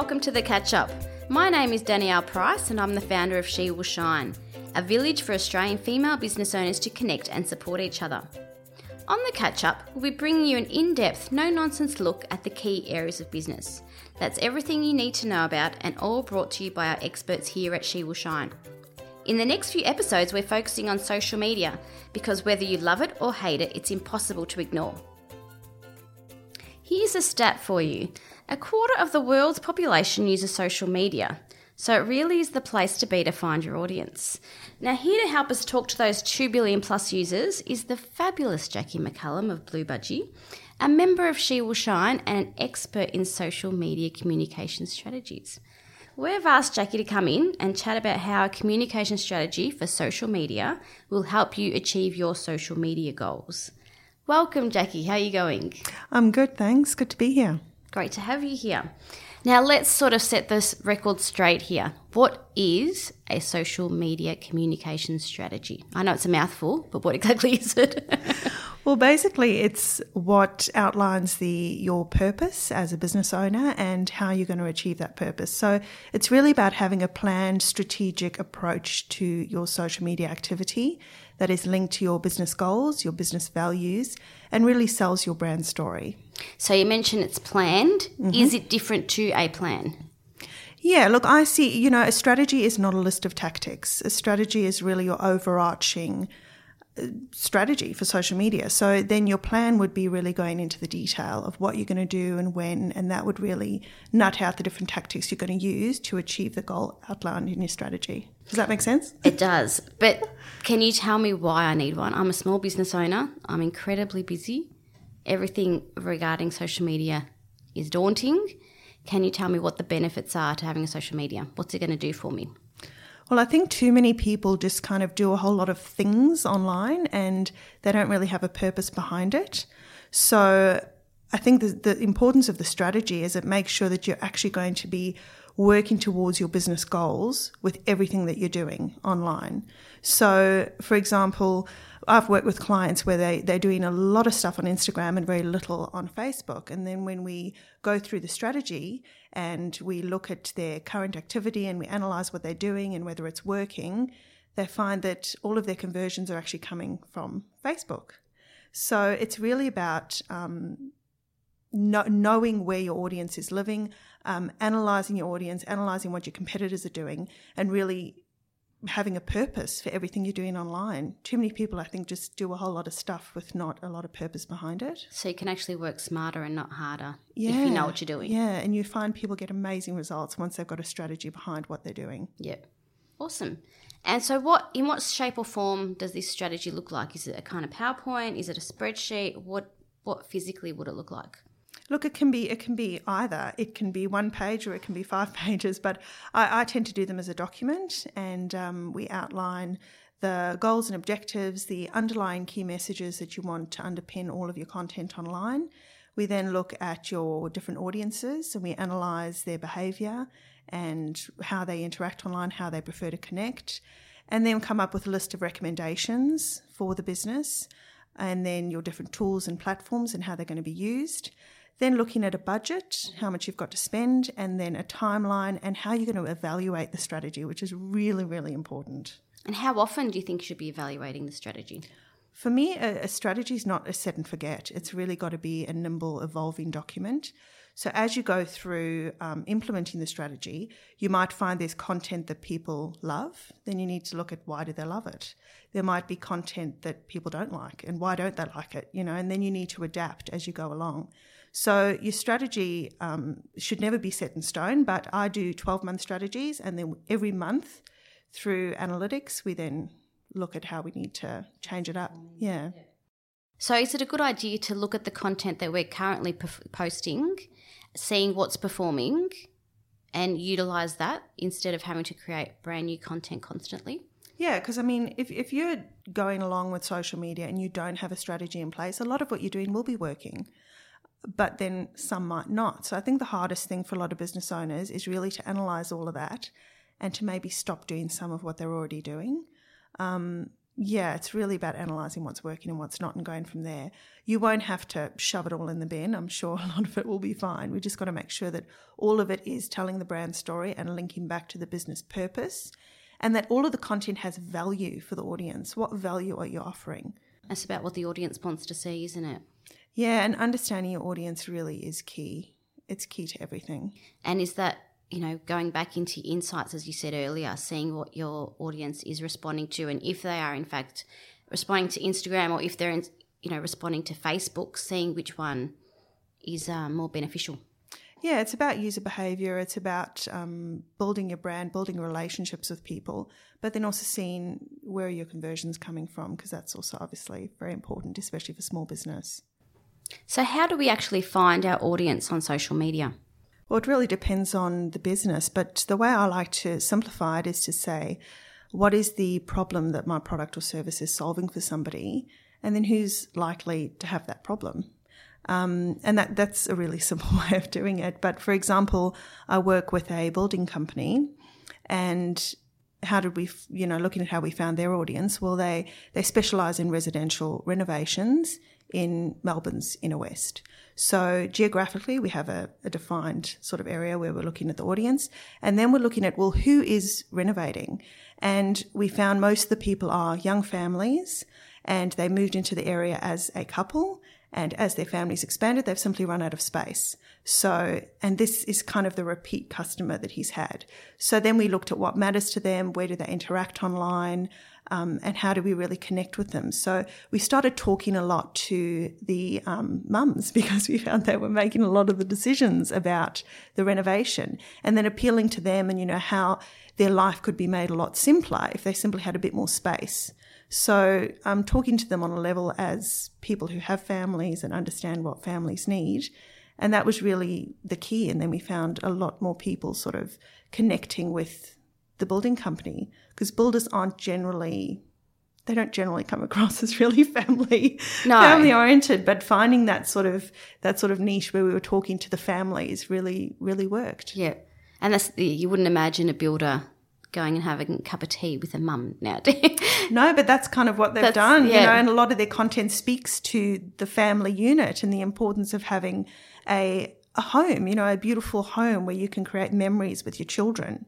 welcome to the catch up. My name is Danielle Price, and I'm the founder of She Will Shine, a village for Australian female business owners to connect and support each other. On the catch up, we'll be bringing you an in depth, no nonsense look at the key areas of business. That's everything you need to know about, and all brought to you by our experts here at She Will Shine. In the next few episodes, we're focusing on social media because whether you love it or hate it, it's impossible to ignore. Here's a stat for you a quarter of the world's population uses social media, so it really is the place to be to find your audience. Now, here to help us talk to those 2 billion plus users is the fabulous Jackie McCallum of Blue Budgie, a member of She Will Shine and an expert in social media communication strategies. We've asked Jackie to come in and chat about how a communication strategy for social media will help you achieve your social media goals. Welcome, Jackie. How are you going? I'm good, thanks. Good to be here. Great to have you here. Now, let's sort of set this record straight here. What is a social media communication strategy? I know it's a mouthful, but what exactly is it? Well, basically, it's what outlines the your purpose as a business owner and how you're going to achieve that purpose. So, it's really about having a planned, strategic approach to your social media activity that is linked to your business goals, your business values, and really sells your brand story. So you mentioned it's planned. Mm-hmm. Is it different to a plan? Yeah, look, I see, you know, a strategy is not a list of tactics. A strategy is really your overarching strategy for social media. So then your plan would be really going into the detail of what you're going to do and when, and that would really nut out the different tactics you're going to use to achieve the goal outlined in your strategy. Does that make sense? It does. But can you tell me why I need one? I'm a small business owner, I'm incredibly busy. Everything regarding social media is daunting. Can you tell me what the benefits are to having a social media? What's it going to do for me? Well, I think too many people just kind of do a whole lot of things online and they don't really have a purpose behind it. So I think the, the importance of the strategy is it makes sure that you're actually going to be working towards your business goals with everything that you're doing online. So, for example, I've worked with clients where they, they're doing a lot of stuff on Instagram and very little on Facebook. And then when we go through the strategy and we look at their current activity and we analyze what they're doing and whether it's working, they find that all of their conversions are actually coming from Facebook. So it's really about um, knowing where your audience is living, um, analyzing your audience, analyzing what your competitors are doing, and really having a purpose for everything you're doing online. Too many people, I think, just do a whole lot of stuff with not a lot of purpose behind it. So you can actually work smarter and not harder yeah, if you know what you're doing. Yeah, and you find people get amazing results once they've got a strategy behind what they're doing. Yep. Awesome. And so what in what shape or form does this strategy look like? Is it a kind of PowerPoint? Is it a spreadsheet? What what physically would it look like? Look, it can be it can be either. It can be one page or it can be five pages. But I, I tend to do them as a document, and um, we outline the goals and objectives, the underlying key messages that you want to underpin all of your content online. We then look at your different audiences and we analyze their behavior and how they interact online, how they prefer to connect, and then come up with a list of recommendations for the business and then your different tools and platforms and how they're going to be used. Then looking at a budget, how much you've got to spend, and then a timeline and how you're going to evaluate the strategy, which is really, really important. And how often do you think you should be evaluating the strategy? For me, a, a strategy is not a set and forget. It's really got to be a nimble, evolving document. So as you go through um, implementing the strategy, you might find there's content that people love. Then you need to look at why do they love it. There might be content that people don't like, and why don't they like it? You know, and then you need to adapt as you go along. So your strategy um, should never be set in stone, but I do 12 month strategies, and then every month through analytics, we then look at how we need to change it up. Yeah. So, is it a good idea to look at the content that we're currently posting, seeing what's performing, and utilize that instead of having to create brand new content constantly? Yeah, because I mean, if, if you're going along with social media and you don't have a strategy in place, a lot of what you're doing will be working but then some might not. So I think the hardest thing for a lot of business owners is really to analyze all of that and to maybe stop doing some of what they're already doing. Um, yeah, it's really about analysing what's working and what's not and going from there. You won't have to shove it all in the bin. I'm sure a lot of it will be fine. We just got to make sure that all of it is telling the brand story and linking back to the business purpose and that all of the content has value for the audience. What value are you offering? It's about what the audience wants to see, isn't it? Yeah, and understanding your audience really is key. It's key to everything. And is that you know, going back into insights, as you said earlier, seeing what your audience is responding to, and if they are in fact responding to Instagram or if they're, in, you know, responding to Facebook, seeing which one is um, more beneficial. Yeah, it's about user behavior. It's about um, building your brand, building relationships with people, but then also seeing where your conversions coming from, because that's also obviously very important, especially for small business. So, how do we actually find our audience on social media? Well, it really depends on the business, but the way I like to simplify it is to say, what is the problem that my product or service is solving for somebody? And then who's likely to have that problem? Um, and that, that's a really simple way of doing it. But for example, I work with a building company and how did we, you know, looking at how we found their audience? Well, they, they specialize in residential renovations in Melbourne's inner west. So geographically, we have a, a, defined sort of area where we're looking at the audience. And then we're looking at, well, who is renovating? And we found most of the people are young families and they moved into the area as a couple. And as their families expanded, they've simply run out of space. So, and this is kind of the repeat customer that he's had. So then we looked at what matters to them, where do they interact online, um, and how do we really connect with them? So we started talking a lot to the um, mums because we found they were making a lot of the decisions about the renovation and then appealing to them and, you know, how their life could be made a lot simpler if they simply had a bit more space. So I'm um, talking to them on a level as people who have families and understand what families need. And that was really the key. And then we found a lot more people sort of connecting with the building company because builders aren't generally they don't generally come across as really family no. family oriented but finding that sort of that sort of niche where we were talking to the families really really worked yeah and that's you wouldn't imagine a builder going and having a cup of tea with a mum nowadays no but that's kind of what they've that's, done yeah. you know and a lot of their content speaks to the family unit and the importance of having a a home you know a beautiful home where you can create memories with your children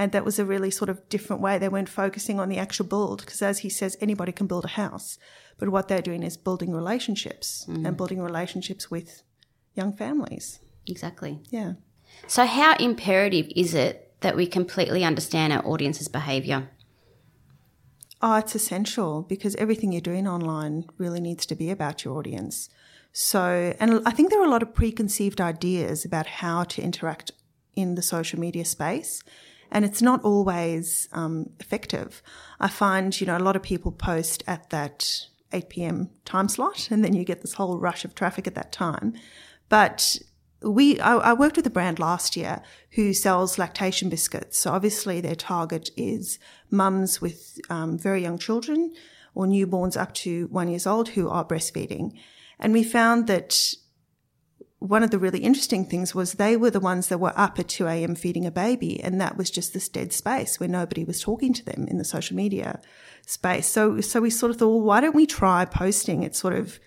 and that was a really sort of different way. They weren't focusing on the actual build because, as he says, anybody can build a house. But what they're doing is building relationships mm. and building relationships with young families. Exactly. Yeah. So, how imperative is it that we completely understand our audience's behaviour? Oh, it's essential because everything you're doing online really needs to be about your audience. So, and I think there are a lot of preconceived ideas about how to interact in the social media space and it's not always um, effective. I find, you know, a lot of people post at that 8 p.m. time slot, and then you get this whole rush of traffic at that time. But we, I, I worked with a brand last year who sells lactation biscuits. So obviously their target is mums with um, very young children or newborns up to one years old who are breastfeeding. And we found that one of the really interesting things was they were the ones that were up at 2 a.m. feeding a baby, and that was just this dead space where nobody was talking to them in the social media space. So, so we sort of thought, well, why don't we try posting at sort of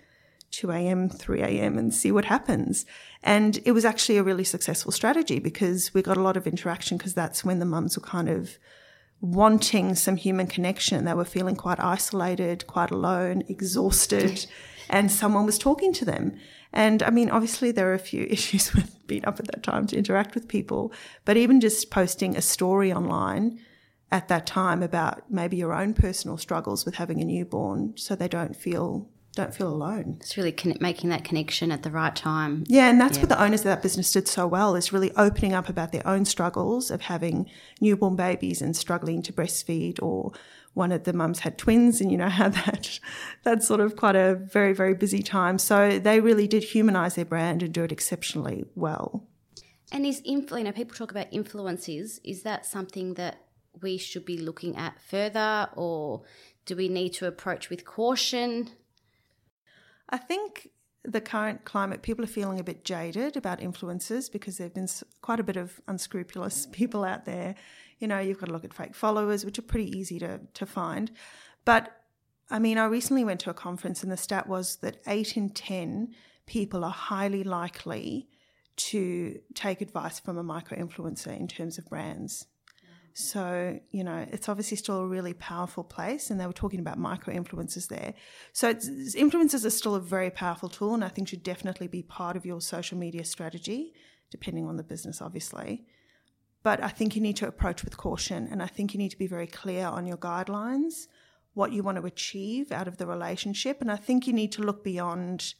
2 a.m., 3 a.m. and see what happens? And it was actually a really successful strategy because we got a lot of interaction because that's when the mums were kind of wanting some human connection. They were feeling quite isolated, quite alone, exhausted, and someone was talking to them. And I mean, obviously, there are a few issues with being up at that time to interact with people, but even just posting a story online at that time about maybe your own personal struggles with having a newborn so they don't feel don't feel alone. It's really con- making that connection at the right time. Yeah, and that's yeah. what the owners of that business did so well is really opening up about their own struggles of having newborn babies and struggling to breastfeed or one of the mums had twins and you know how that that's sort of quite a very very busy time. So they really did humanize their brand and do it exceptionally well. And is influ- you know people talk about influences. Is that something that we should be looking at further or do we need to approach with caution? I think the current climate, people are feeling a bit jaded about influencers because there have been quite a bit of unscrupulous people out there. You know, you've got to look at fake followers, which are pretty easy to, to find. But I mean, I recently went to a conference and the stat was that eight in 10 people are highly likely to take advice from a micro influencer in terms of brands. So, you know, it's obviously still a really powerful place, and they were talking about micro influencers there. So, influencers are still a very powerful tool, and I think should definitely be part of your social media strategy, depending on the business, obviously. But I think you need to approach with caution, and I think you need to be very clear on your guidelines, what you want to achieve out of the relationship, and I think you need to look beyond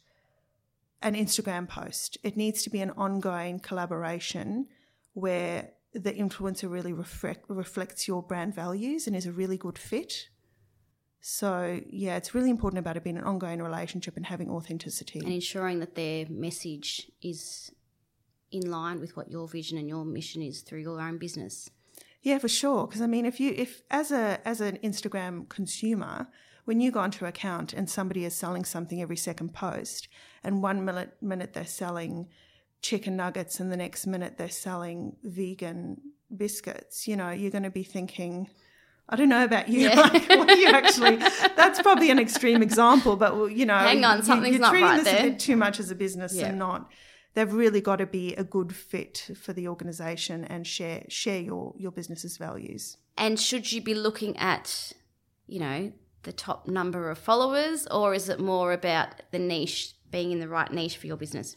an Instagram post. It needs to be an ongoing collaboration where the influencer really reflect, reflects your brand values and is a really good fit. So, yeah, it's really important about it being an ongoing relationship and having authenticity. And ensuring that their message is in line with what your vision and your mission is through your own business. Yeah, for sure. Because I mean, if you, if as a as an Instagram consumer, when you go onto an account and somebody is selling something every second post, and one minute minute they're selling chicken nuggets and the next minute they're selling vegan biscuits, you know, you're going to be thinking, I don't know about you. Yeah. Like, what you actually? That's probably an extreme example, but you know, hang on, something's you, are treating right this there. a bit too much as a business yeah. and not. They've really got to be a good fit for the organisation and share share your your business's values. And should you be looking at, you know, the top number of followers, or is it more about the niche being in the right niche for your business?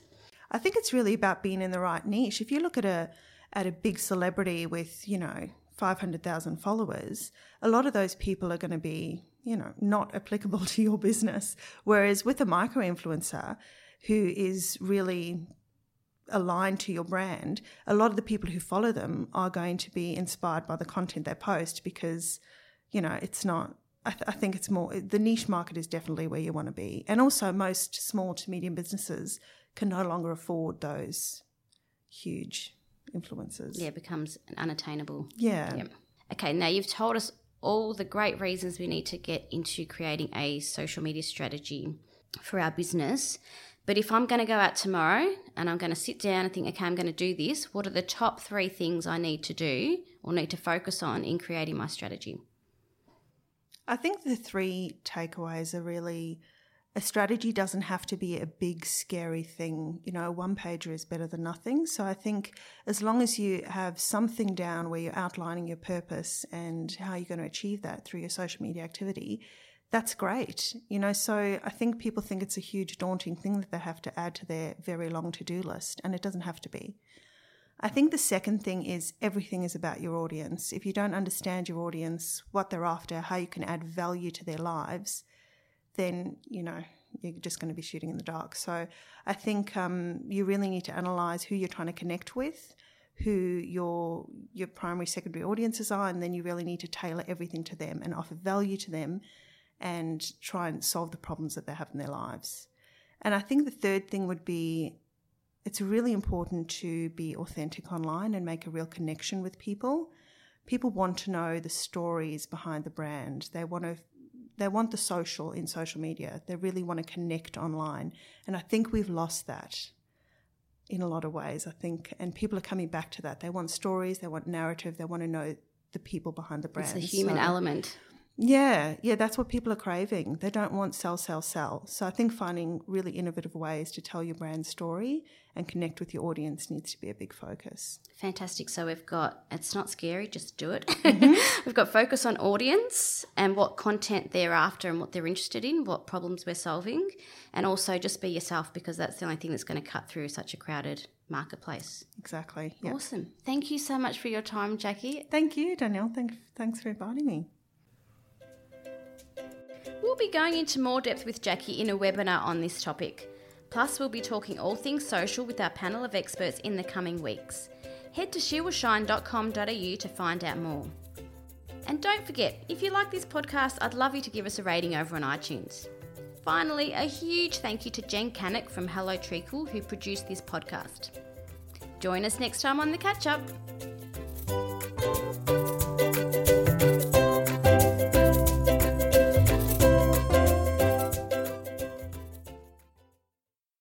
I think it's really about being in the right niche. If you look at a at a big celebrity with you know five hundred thousand followers, a lot of those people are going to be you know not applicable to your business. Whereas with a micro influencer who is really aligned to your brand, a lot of the people who follow them are going to be inspired by the content they post because you know it's not I, th- I, think it's more the niche market is definitely where you want to be, and also most small to medium businesses can no longer afford those huge influences. Yeah, it becomes unattainable. Yeah. yeah. Okay, now you've told us all the great reasons we need to get into creating a social media strategy for our business. But if I'm going to go out tomorrow and I'm going to sit down and think, okay, I'm going to do this, what are the top three things I need to do or need to focus on in creating my strategy? I think the three takeaways are really a strategy doesn't have to be a big, scary thing. You know, a one pager is better than nothing. So I think as long as you have something down where you're outlining your purpose and how you're going to achieve that through your social media activity, that's great. You know, so I think people think it's a huge, daunting thing that they have to add to their very long to do list, and it doesn't have to be. I think the second thing is everything is about your audience. If you don't understand your audience, what they're after, how you can add value to their lives, then you know you're just going to be shooting in the dark. So I think um, you really need to analyze who you're trying to connect with, who your your primary, secondary audiences are, and then you really need to tailor everything to them and offer value to them, and try and solve the problems that they have in their lives. And I think the third thing would be it's really important to be authentic online and make a real connection with people. People want to know the stories behind the brand. They want to they want the social in social media. They really want to connect online. And I think we've lost that in a lot of ways. I think, and people are coming back to that. They want stories, they want narrative, they want to know the people behind the brand. It's the human so, element. Yeah, yeah, that's what people are craving. They don't want sell, sell, sell. So I think finding really innovative ways to tell your brand story and connect with your audience needs to be a big focus. Fantastic. So we've got it's not scary, just do it. Mm-hmm. we've got focus on audience and what content they're after and what they're interested in, what problems we're solving, and also just be yourself because that's the only thing that's going to cut through such a crowded marketplace. Exactly. Yep. Awesome. Thank you so much for your time, Jackie. Thank you, Danielle. Thank, thanks for inviting me. We'll be going into more depth with Jackie in a webinar on this topic. Plus, we'll be talking all things social with our panel of experts in the coming weeks. Head to shewillshine.com.au to find out more. And don't forget, if you like this podcast, I'd love you to give us a rating over on iTunes. Finally, a huge thank you to Jen Cannock from Hello Treacle who produced this podcast. Join us next time on The Catch Up.